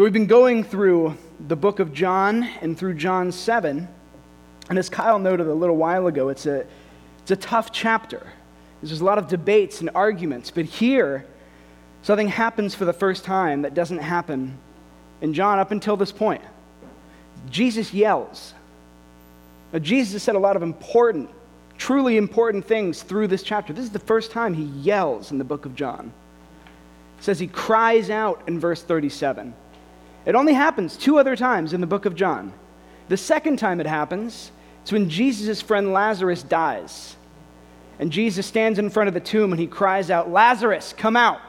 So we've been going through the book of John and through John 7. And as Kyle noted a little while ago, it's a, it's a tough chapter. There's a lot of debates and arguments. But here, something happens for the first time that doesn't happen in John up until this point. Jesus yells. Now, Jesus said a lot of important, truly important things through this chapter. This is the first time he yells in the book of John. It says he cries out in verse 37. It only happens two other times in the book of John. The second time it happens, it's when Jesus' friend Lazarus dies. And Jesus stands in front of the tomb and he cries out, Lazarus, come out.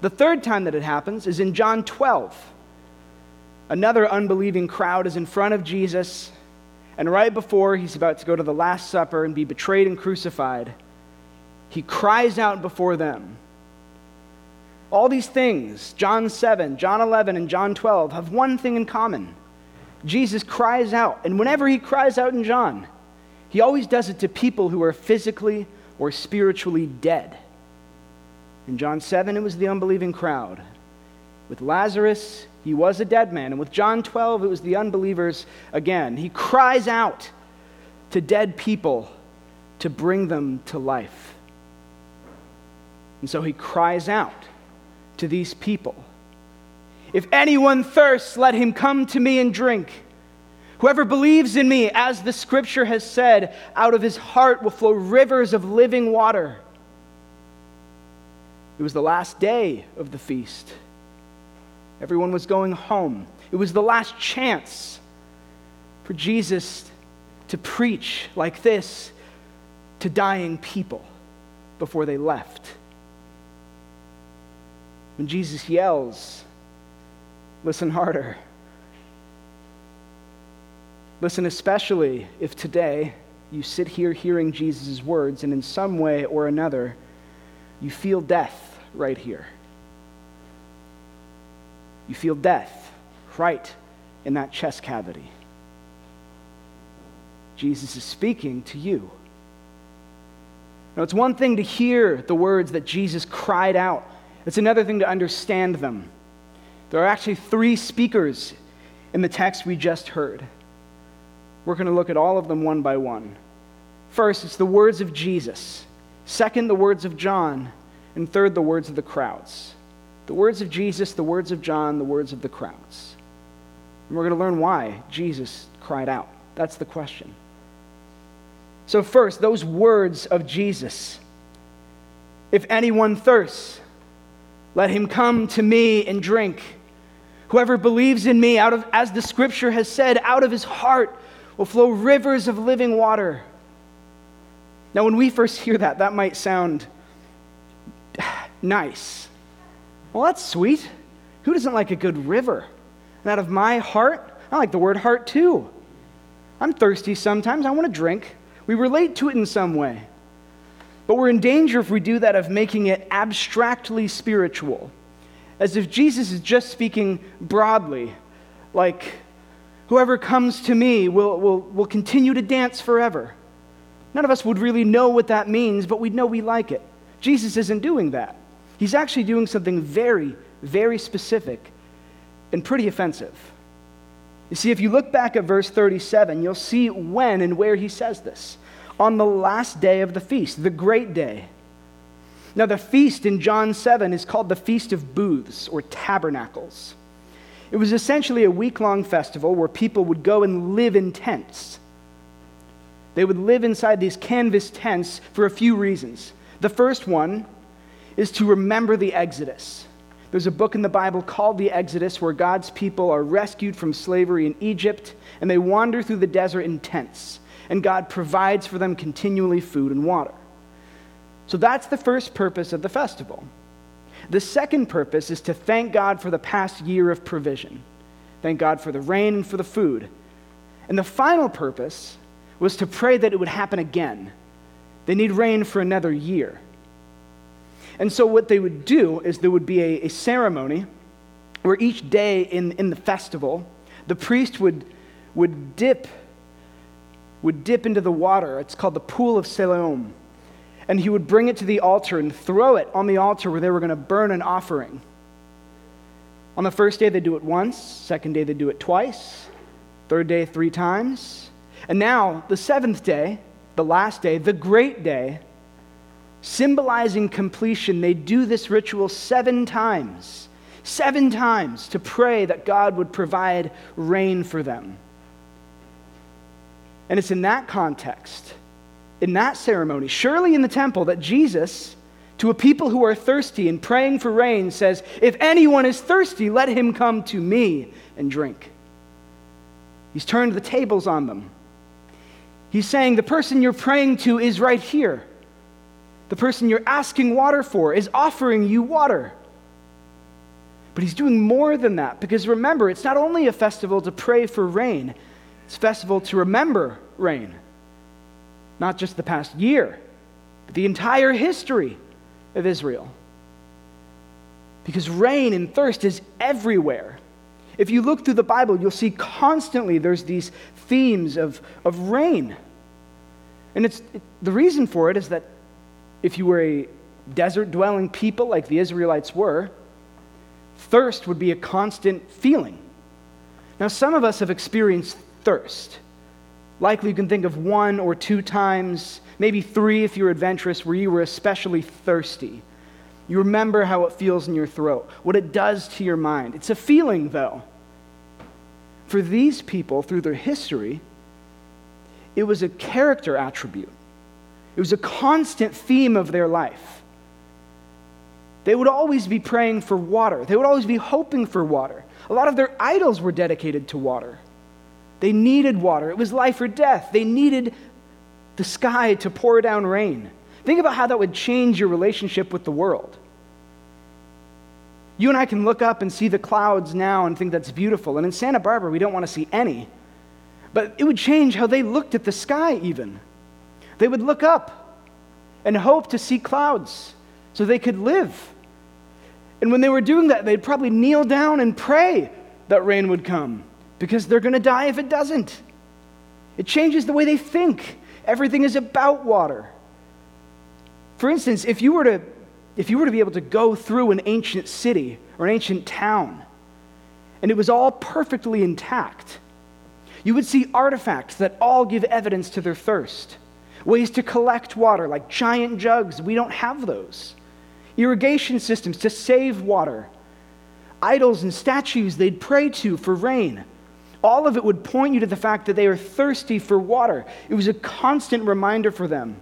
The third time that it happens is in John 12. Another unbelieving crowd is in front of Jesus, and right before he's about to go to the Last Supper and be betrayed and crucified, he cries out before them all these things, John 7, John 11, and John 12, have one thing in common. Jesus cries out, and whenever he cries out in John, he always does it to people who are physically or spiritually dead. In John 7, it was the unbelieving crowd. With Lazarus, he was a dead man. And with John 12, it was the unbelievers again. He cries out to dead people to bring them to life. And so he cries out to these people. If anyone thirsts, let him come to me and drink. Whoever believes in me, as the scripture has said, out of his heart will flow rivers of living water. It was the last day of the feast. Everyone was going home. It was the last chance for Jesus to preach like this to dying people before they left when Jesus yells, listen harder. Listen, especially if today you sit here hearing Jesus' words and in some way or another you feel death right here. You feel death right in that chest cavity. Jesus is speaking to you. Now, it's one thing to hear the words that Jesus cried out it's another thing to understand them. There are actually three speakers in the text we just heard. We're going to look at all of them one by one. First, it's the words of Jesus. Second, the words of John. And third, the words of the crowds. The words of Jesus, the words of John, the words of the crowds. And we're going to learn why Jesus cried out. That's the question. So, first, those words of Jesus. If anyone thirsts, let him come to me and drink. Whoever believes in me, out of, as the scripture has said, out of his heart will flow rivers of living water. Now, when we first hear that, that might sound nice. Well, that's sweet. Who doesn't like a good river? And out of my heart, I like the word heart too. I'm thirsty sometimes. I want to drink. We relate to it in some way. But we're in danger if we do that of making it abstractly spiritual, as if Jesus is just speaking broadly, like, whoever comes to me will, will, will continue to dance forever. None of us would really know what that means, but we'd know we like it. Jesus isn't doing that. He's actually doing something very, very specific and pretty offensive. You see, if you look back at verse 37, you'll see when and where he says this on the last day of the feast, the great day. Now, the feast in John 7 is called the Feast of Booths or Tabernacles. It was essentially a week long festival where people would go and live in tents. They would live inside these canvas tents for a few reasons. The first one is to remember the Exodus. There's a book in the Bible called the Exodus where God's people are rescued from slavery in Egypt and they wander through the desert in tents and God provides for them continually food and water. So that's the first purpose of the festival. The second purpose is to thank God for the past year of provision. Thank God for the rain and for the food. And the final purpose was to pray that it would happen again. They need rain for another year. And so, what they would do is there would be a, a ceremony where each day in, in the festival, the priest would, would dip would dip into the water. It's called the Pool of Siloam. And he would bring it to the altar and throw it on the altar where they were going to burn an offering. On the first day, they do it once. Second day, they do it twice. Third day, three times. And now, the seventh day, the last day, the great day, symbolizing completion, they do this ritual seven times. Seven times to pray that God would provide rain for them. And it's in that context, in that ceremony, surely in the temple, that Jesus, to a people who are thirsty and praying for rain, says, If anyone is thirsty, let him come to me and drink. He's turned the tables on them. He's saying, The person you're praying to is right here. The person you're asking water for is offering you water. But he's doing more than that because remember, it's not only a festival to pray for rain, festival to remember rain. Not just the past year, but the entire history of Israel. Because rain and thirst is everywhere. If you look through the Bible, you'll see constantly there's these themes of, of rain. And it's, it, the reason for it is that if you were a desert dwelling people like the Israelites were, thirst would be a constant feeling. Now, some of us have experienced thirst. Likely you can think of one or two times, maybe three if you're adventurous, where you were especially thirsty. You remember how it feels in your throat, what it does to your mind. It's a feeling, though. For these people, through their history, it was a character attribute, it was a constant theme of their life. They would always be praying for water, they would always be hoping for water. A lot of their idols were dedicated to water. They needed water. It was life or death. They needed the sky to pour down rain. Think about how that would change your relationship with the world. You and I can look up and see the clouds now and think that's beautiful. And in Santa Barbara, we don't want to see any. But it would change how they looked at the sky, even. They would look up and hope to see clouds so they could live. And when they were doing that, they'd probably kneel down and pray that rain would come because they're going to die if it doesn't. It changes the way they think. Everything is about water. For instance, if you were to, if you were to be able to go through an ancient city or an ancient town, and it was all perfectly intact, you would see artifacts that all give evidence to their thirst. Ways to collect water, like giant jugs, we don't have those. Irrigation systems to save water. Idols and statues they'd pray to for rain. All of it would point you to the fact that they are thirsty for water. It was a constant reminder for them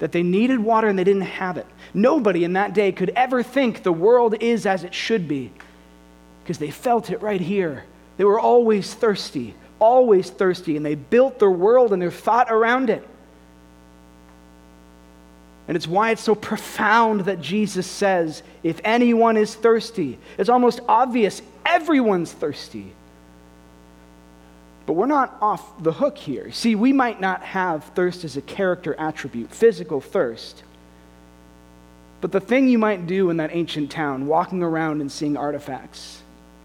that they needed water and they didn't have it. Nobody in that day could ever think the world is as it should be because they felt it right here. They were always thirsty, always thirsty, and they built their world and their thought around it. And it's why it's so profound that Jesus says, if anyone is thirsty, it's almost obvious everyone's thirsty. But we're not off the hook here. See, we might not have thirst as a character attribute, physical thirst. But the thing you might do in that ancient town, walking around and seeing artifacts,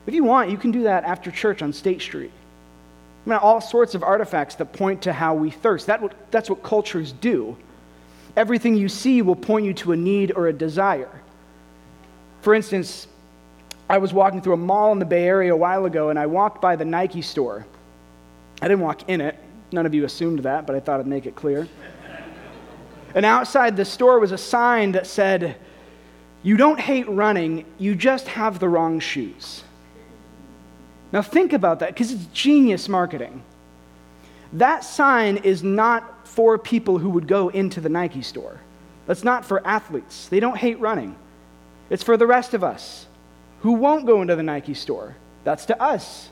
if you want, you can do that after church on State Street. I mean, all sorts of artifacts that point to how we thirst. That, that's what cultures do. Everything you see will point you to a need or a desire. For instance, I was walking through a mall in the Bay Area a while ago, and I walked by the Nike store. I didn't walk in it. None of you assumed that, but I thought I'd make it clear. and outside the store was a sign that said, You don't hate running, you just have the wrong shoes. Now think about that, because it's genius marketing. That sign is not for people who would go into the Nike store. That's not for athletes. They don't hate running. It's for the rest of us who won't go into the Nike store. That's to us.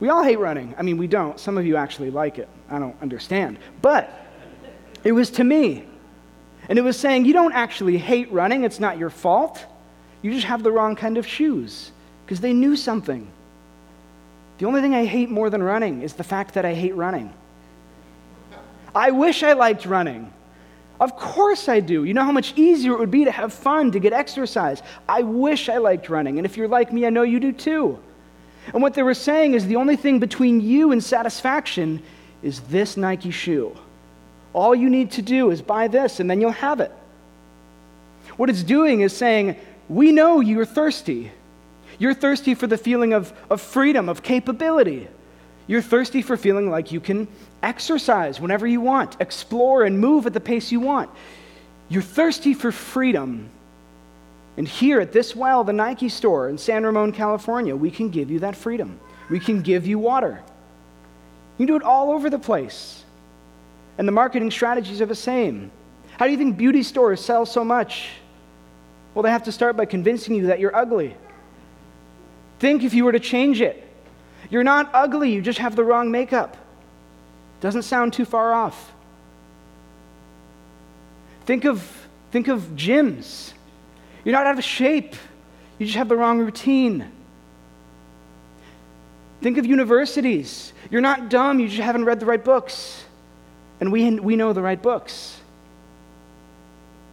We all hate running. I mean, we don't. Some of you actually like it. I don't understand. But it was to me. And it was saying, you don't actually hate running. It's not your fault. You just have the wrong kind of shoes because they knew something. The only thing I hate more than running is the fact that I hate running. I wish I liked running. Of course I do. You know how much easier it would be to have fun, to get exercise. I wish I liked running. And if you're like me, I know you do too. And what they were saying is the only thing between you and satisfaction is this Nike shoe. All you need to do is buy this, and then you'll have it. What it's doing is saying, We know you're thirsty. You're thirsty for the feeling of, of freedom, of capability. You're thirsty for feeling like you can exercise whenever you want, explore and move at the pace you want. You're thirsty for freedom. And here at this well, the Nike store in San Ramon, California, we can give you that freedom. We can give you water. You can do it all over the place. And the marketing strategies are the same. How do you think beauty stores sell so much? Well, they have to start by convincing you that you're ugly. Think if you were to change it. You're not ugly, you just have the wrong makeup. Doesn't sound too far off. Think of, think of gyms. You're not out of shape, you just have the wrong routine. Think of universities. You're not dumb, you just haven't read the right books. And we, we know the right books.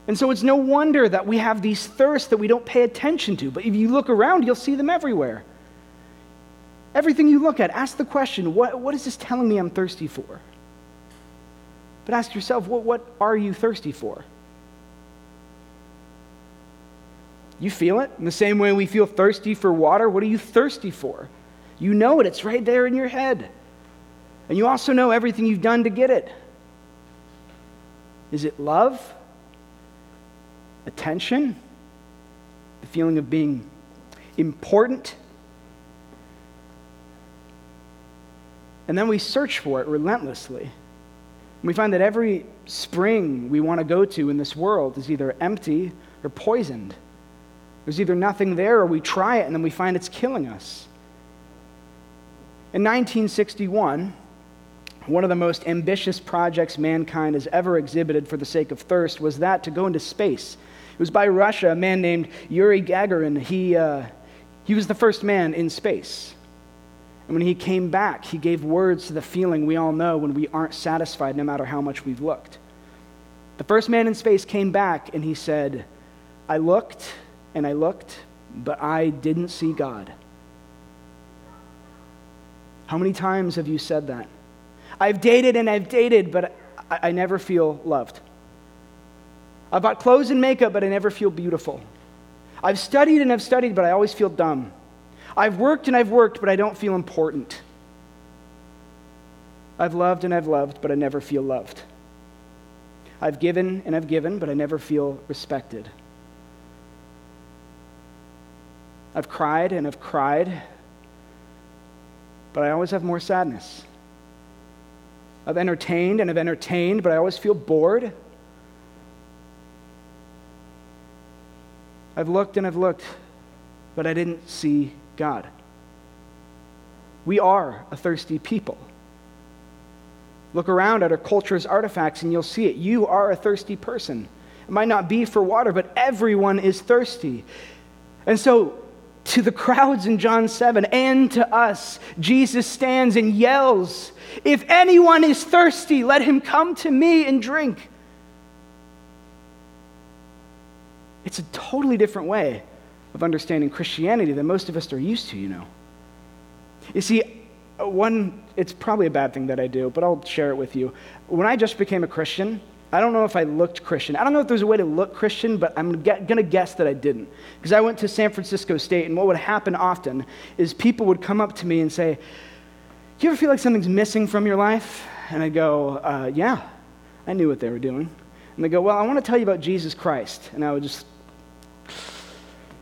And so it's no wonder that we have these thirsts that we don't pay attention to. But if you look around, you'll see them everywhere. Everything you look at, ask the question what, what is this telling me I'm thirsty for? But ask yourself, what, what are you thirsty for? You feel it? In the same way we feel thirsty for water, what are you thirsty for? You know it, it's right there in your head. And you also know everything you've done to get it. Is it love? Attention? The feeling of being important? And then we search for it relentlessly. And we find that every spring we want to go to in this world is either empty or poisoned. There's either nothing there or we try it and then we find it's killing us. In 1961, one of the most ambitious projects mankind has ever exhibited for the sake of thirst was that to go into space. It was by Russia, a man named Yuri Gagarin. He, uh, he was the first man in space. And when he came back, he gave words to the feeling we all know when we aren't satisfied no matter how much we've looked. The first man in space came back and he said, I looked and I looked, but I didn't see God. How many times have you said that? I've dated and I've dated, but I, I never feel loved. I've bought clothes and makeup, but I never feel beautiful. I've studied and I've studied, but I always feel dumb. I've worked and I've worked, but I don't feel important. I've loved and I've loved, but I never feel loved. I've given and I've given, but I never feel respected. I've cried and I've cried, but I always have more sadness. I've entertained and I've entertained, but I always feel bored. I've looked and I've looked, but I didn't see God. We are a thirsty people. Look around at our culture's artifacts and you'll see it. You are a thirsty person. It might not be for water, but everyone is thirsty. And so to the crowds in John 7 and to us, Jesus stands and yells, If anyone is thirsty, let him come to me and drink. It's a totally different way of understanding Christianity than most of us are used to, you know. You see, uh, one, it's probably a bad thing that I do, but I'll share it with you. When I just became a Christian, I don't know if I looked Christian. I don't know if there's a way to look Christian, but I'm going to guess that I didn't. Because I went to San Francisco State, and what would happen often is people would come up to me and say, Do you ever feel like something's missing from your life? And I'd go, uh, Yeah, I knew what they were doing. And they go, Well, I want to tell you about Jesus Christ. And I would just,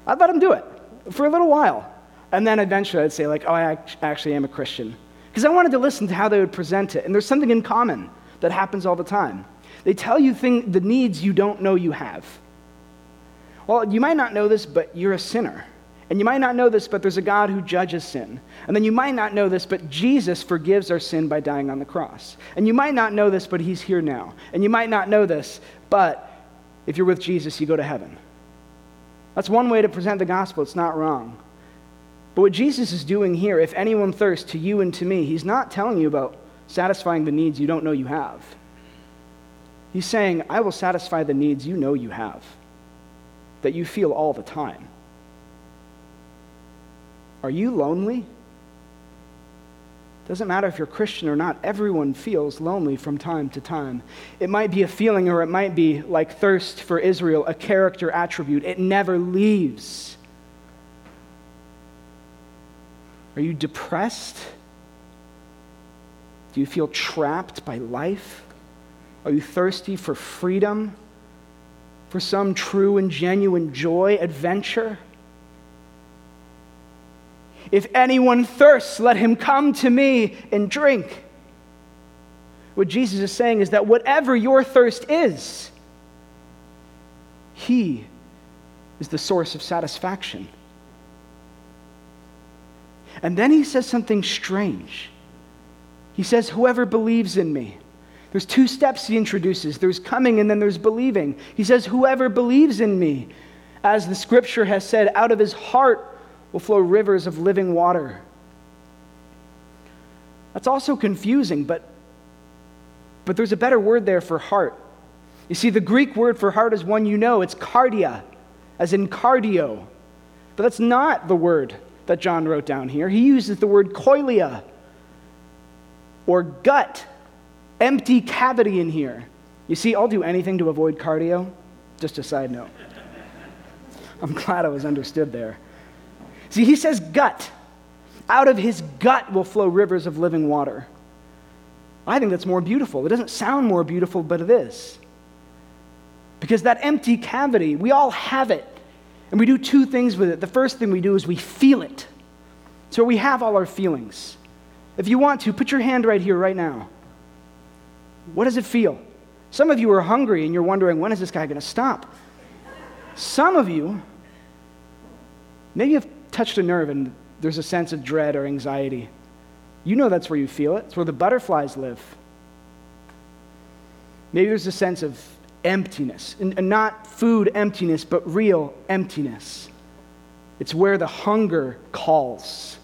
I'd let them do it for a little while. And then eventually I'd say, like, Oh, I actually am a Christian. Because I wanted to listen to how they would present it. And there's something in common that happens all the time. They tell you thing, the needs you don't know you have. Well, you might not know this, but you're a sinner. And you might not know this, but there's a God who judges sin. And then you might not know this, but Jesus forgives our sin by dying on the cross. And you might not know this, but he's here now. And you might not know this, but if you're with Jesus, you go to heaven. That's one way to present the gospel. It's not wrong. But what Jesus is doing here, if anyone thirsts to you and to me, he's not telling you about satisfying the needs you don't know you have. He's saying, I will satisfy the needs you know you have, that you feel all the time. Are you lonely? Doesn't matter if you're Christian or not, everyone feels lonely from time to time. It might be a feeling, or it might be like thirst for Israel, a character attribute. It never leaves. Are you depressed? Do you feel trapped by life? Are you thirsty for freedom? For some true and genuine joy, adventure? If anyone thirsts, let him come to me and drink. What Jesus is saying is that whatever your thirst is, He is the source of satisfaction. And then he says something strange. He says, Whoever believes in me. There's two steps he introduces there's coming and then there's believing. He says, Whoever believes in me, as the scripture has said, out of his heart will flow rivers of living water. That's also confusing, but but there's a better word there for heart. You see, the Greek word for heart is one you know it's cardia, as in cardio. But that's not the word that John wrote down here. He uses the word koilia, or gut, empty cavity in here. You see, I'll do anything to avoid cardio. Just a side note. I'm glad I was understood there. See, he says gut. Out of his gut will flow rivers of living water. I think that's more beautiful. It doesn't sound more beautiful, but it is. Because that empty cavity, we all have it. And we do two things with it. The first thing we do is we feel it. So we have all our feelings. If you want to, put your hand right here, right now. What does it feel? Some of you are hungry and you're wondering, when is this guy going to stop? Some of you, maybe you've touched a nerve and there's a sense of dread or anxiety. You know that's where you feel it. It's where the butterflies live. Maybe there's a sense of emptiness, and, not food emptiness, but real emptiness. It's where the hunger calls.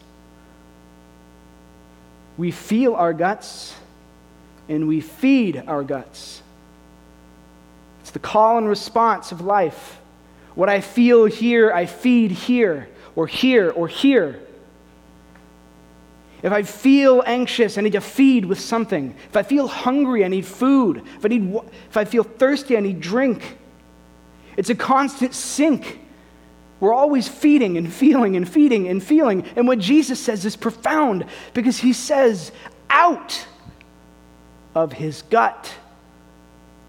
We feel our guts and we feed our guts. It's the call and response of life. What I feel here, I feed here, or here, or here. If I feel anxious, I need to feed with something. If I feel hungry, I need food. If I, need, if I feel thirsty, I need drink. It's a constant sink. We're always feeding and feeling and feeding and feeling. And what Jesus says is profound because he says, out of his gut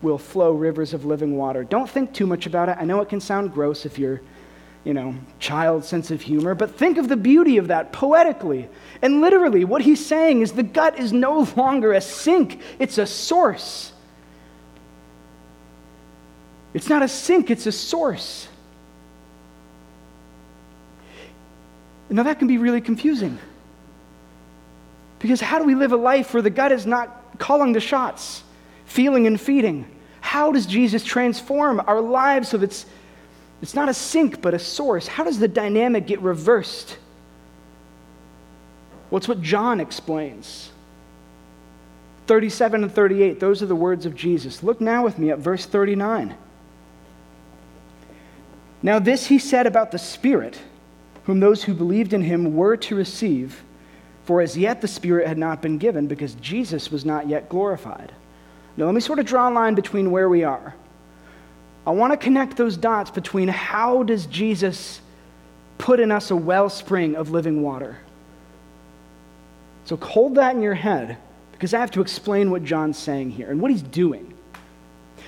will flow rivers of living water. Don't think too much about it. I know it can sound gross if you're you know, child sense of humor, but think of the beauty of that poetically. And literally, what he's saying is the gut is no longer a sink, it's a source. It's not a sink, it's a source. Now, that can be really confusing. Because how do we live a life where the gut is not calling the shots, feeling and feeding? How does Jesus transform our lives so that it's it's not a sink, but a source. How does the dynamic get reversed? Well, it's what John explains. 37 and 38, those are the words of Jesus. Look now with me at verse 39. Now, this he said about the Spirit, whom those who believed in him were to receive, for as yet the Spirit had not been given, because Jesus was not yet glorified. Now, let me sort of draw a line between where we are. I want to connect those dots between how does Jesus put in us a wellspring of living water? So hold that in your head because I have to explain what John's saying here and what he's doing.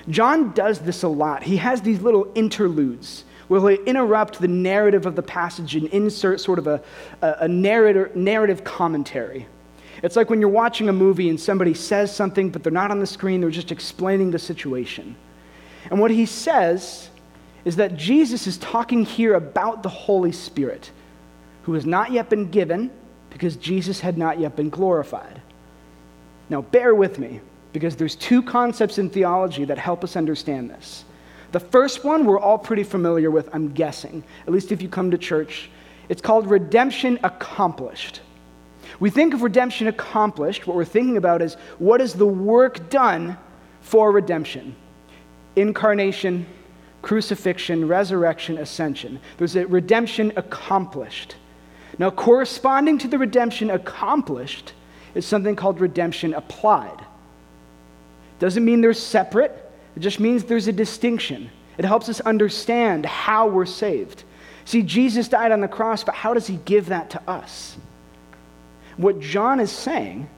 John does this a lot. He has these little interludes he'll interrupt the narrative of the passage and insert sort of a, a, a narrative commentary. It's like when you're watching a movie and somebody says something, but they're not on the screen, they're just explaining the situation. And what he says is that Jesus is talking here about the Holy Spirit, who has not yet been given because Jesus had not yet been glorified. Now, bear with me, because there's two concepts in theology that help us understand this. The first one we're all pretty familiar with, I'm guessing, at least if you come to church. It's called redemption accomplished. We think of redemption accomplished, what we're thinking about is what is the work done for redemption? incarnation, crucifixion, resurrection, ascension. There's a redemption accomplished. Now, corresponding to the redemption accomplished is something called redemption applied. Doesn't mean they're separate, it just means there's a distinction. It helps us understand how we're saved. See, Jesus died on the cross, but how does he give that to us? What John is saying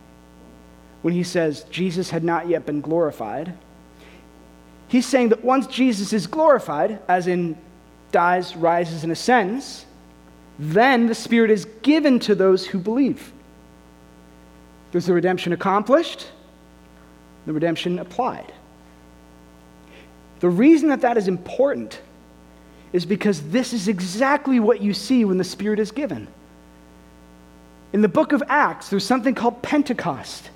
when he says Jesus had not yet been glorified, he's saying that once Jesus is glorified, as in dies, rises, and ascends, then the Spirit is given to those who believe. There's the redemption accomplished, the redemption applied. The reason that that is important is because this is exactly what you see when the Spirit is given. In the book of Acts, there's something called Pentecost,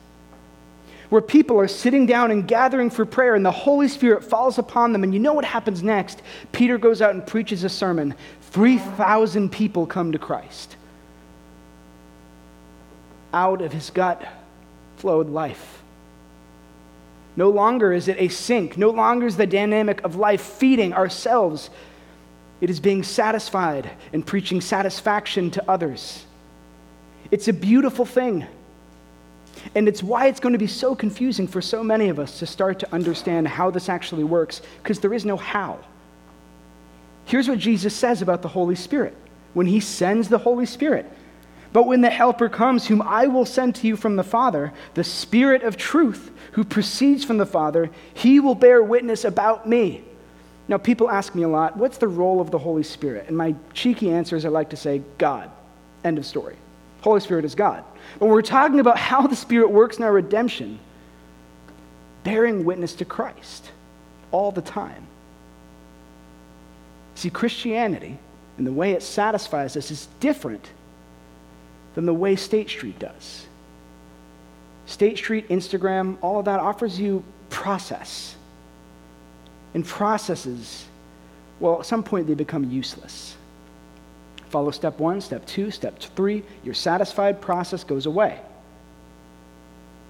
where people are sitting down and gathering for prayer, and the Holy Spirit falls upon them. And you know what happens next? Peter goes out and preaches a sermon. 3,000 people come to Christ. Out of his gut flowed life. No longer is it a sink. No longer is the dynamic of life feeding ourselves. It is being satisfied and preaching satisfaction to others. It's a beautiful thing. And it's why it's going to be so confusing for so many of us to start to understand how this actually works, because there is no how. Here's what Jesus says about the Holy Spirit when he sends the Holy Spirit. But when the Helper comes, whom I will send to you from the Father, the Spirit of truth, who proceeds from the Father, he will bear witness about me. Now, people ask me a lot, what's the role of the Holy Spirit? And my cheeky answer is I like to say, God. End of story. Holy Spirit is God. When we're talking about how the Spirit works in our redemption, bearing witness to Christ all the time. See, Christianity and the way it satisfies us is different than the way State Street does. State Street, Instagram, all of that offers you process. And processes, well, at some point they become useless. Follow step one, step two, step three. Your satisfied process goes away.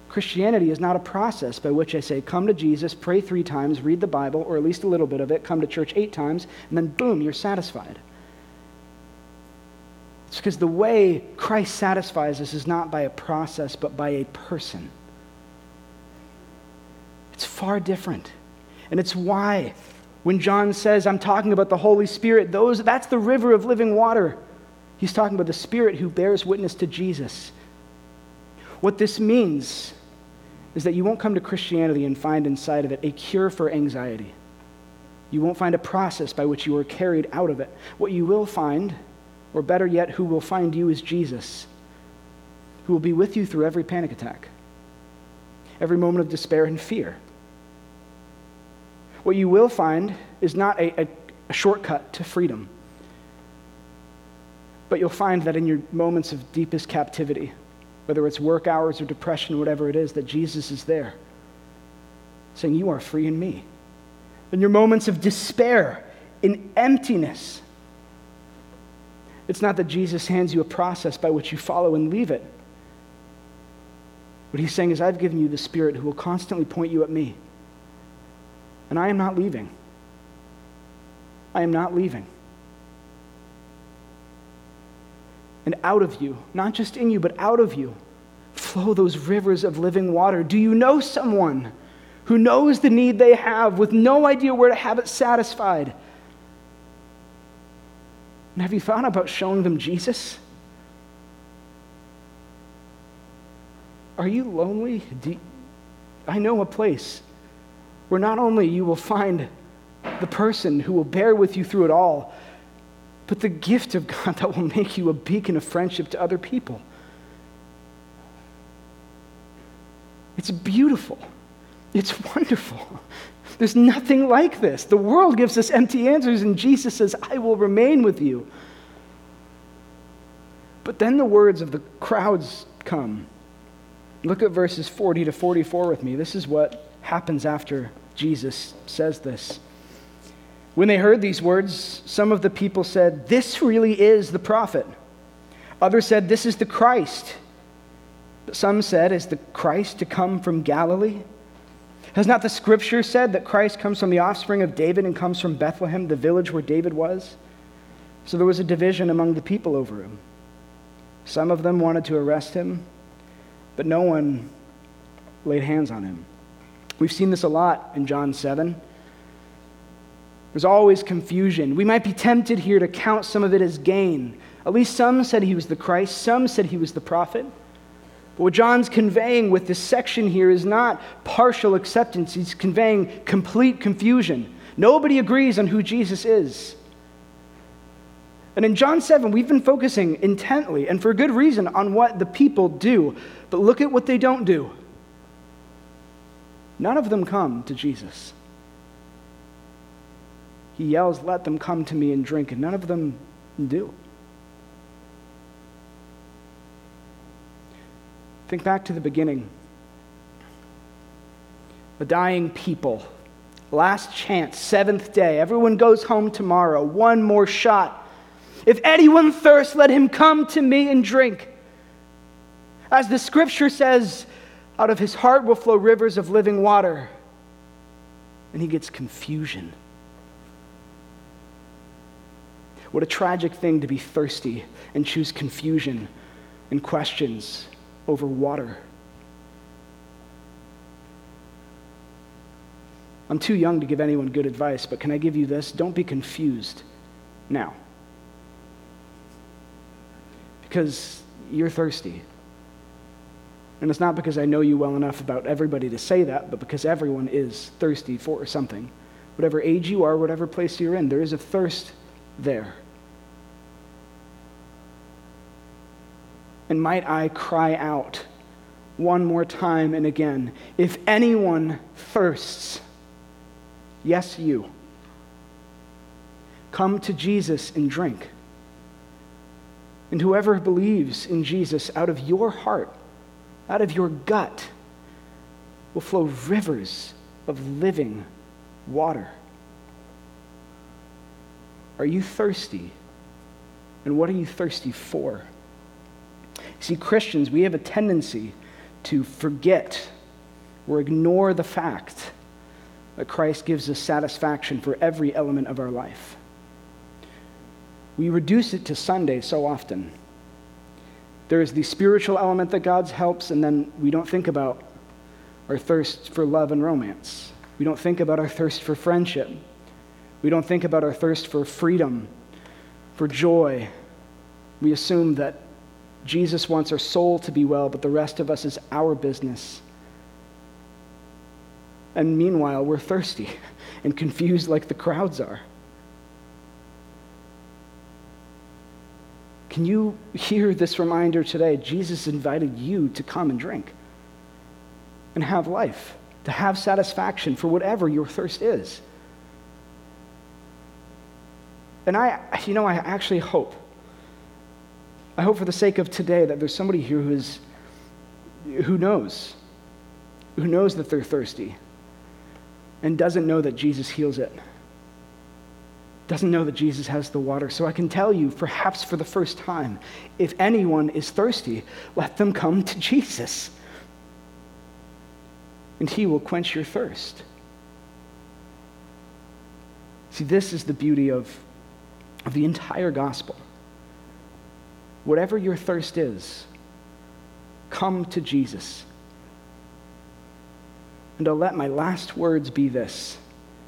Christianity is not a process by which I say, come to Jesus, pray three times, read the Bible, or at least a little bit of it, come to church eight times, and then boom, you're satisfied. It's because the way Christ satisfies us is not by a process, but by a person. It's far different. And it's why when John says, I'm talking about the Holy Spirit, those, that's the river of living water. He's talking about the Spirit who bears witness to Jesus. What this means is that you won't come to Christianity and find inside of it a cure for anxiety. You won't find a process by which you are carried out of it. What you will find, or better yet, who will find you, is Jesus, who will be with you through every panic attack, every moment of despair and fear what you will find is not a, a, a shortcut to freedom, but you'll find that in your moments of deepest captivity, whether it's work hours or depression, whatever it is, that Jesus is there saying, You are free in me. In your moments of despair, in emptiness, it's not that Jesus hands you a process by which you follow and leave it. What he's saying is, I've given you the Spirit who will constantly point you at me and I am not leaving. I am not leaving. And out of you, not just in you, but out of you, flow those rivers of living water. Do you know someone who knows the need they have with no idea where to have it satisfied? And have you thought about showing them Jesus? Are you lonely? You, I know a place where not only you will find the person who will bear with you through it all, but the gift of God that will make you a beacon of friendship to other people. It's beautiful. It's wonderful. There's nothing like this. The world gives us empty answers, and Jesus says, I will remain with you. But then the words of the crowds come. Look at verses 40 to 44 with me. This is what happens after Jesus says this. When they heard these words, some of the people said, This really is the prophet. Others said, This is the Christ. But some said, Is the Christ to come from Galilee? Has not the scripture said that Christ comes from the offspring of David and comes from Bethlehem, the village where David was? So there was a division among the people over him. Some of them wanted to arrest him, but no one laid hands on him. We've seen this a lot in John 7. There's always confusion. We might be tempted here to count some of it as gain. At least some said he was the Christ, some said he was the prophet. But what John's conveying with this section here is not partial acceptance, he's conveying complete confusion. Nobody agrees on who Jesus is. And in John 7, we've been focusing intently and for good reason on what the people do. But look at what they don't do. None of them come to Jesus. He yells, Let them come to me and drink, and none of them do. Think back to the beginning. A dying people. Last chance, seventh day. Everyone goes home tomorrow. One more shot. If anyone thirsts, let him come to me and drink. As the scripture says, out of his heart will flow rivers of living water. And he gets confusion. What a tragic thing to be thirsty and choose confusion and questions over water. I'm too young to give anyone good advice, but can I give you this? Don't be confused now. Because you're thirsty. And it's not because I know you well enough about everybody to say that, but because everyone is thirsty for something. Whatever age you are, whatever place you're in, there is a thirst there. And might I cry out one more time and again if anyone thirsts, yes, you, come to Jesus and drink. And whoever believes in Jesus out of your heart, out of your gut will flow rivers of living water. Are you thirsty? And what are you thirsty for? See, Christians, we have a tendency to forget or ignore the fact that Christ gives us satisfaction for every element of our life. We reduce it to Sunday so often. There is the spiritual element that God helps, and then we don't think about our thirst for love and romance. We don't think about our thirst for friendship. We don't think about our thirst for freedom, for joy. We assume that Jesus wants our soul to be well, but the rest of us is our business. And meanwhile, we're thirsty and confused like the crowds are. Can you hear this reminder today? Jesus invited you to come and drink and have life, to have satisfaction for whatever your thirst is. And I, you know, I actually hope, I hope for the sake of today that there's somebody here who is, who knows, who knows that they're thirsty and doesn't know that Jesus heals it doesn't know that Jesus has the water. So I can tell you, perhaps for the first time, if anyone is thirsty, let them come to Jesus. And he will quench your thirst. See, this is the beauty of, of the entire gospel. Whatever your thirst is, come to Jesus. And I'll let my last words be this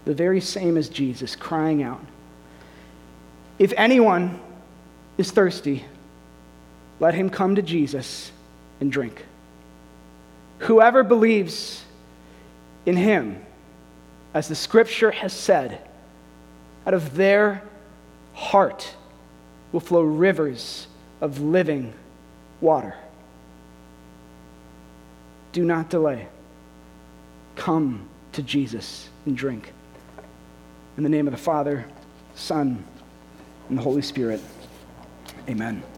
the very same as Jesus crying out, if anyone is thirsty, let him come to Jesus and drink. Whoever believes in him, as the scripture has said, out of their heart will flow rivers of living water. Do not delay. Come to Jesus and drink. In the name of the Father, Son, and the Holy Spirit. Amen.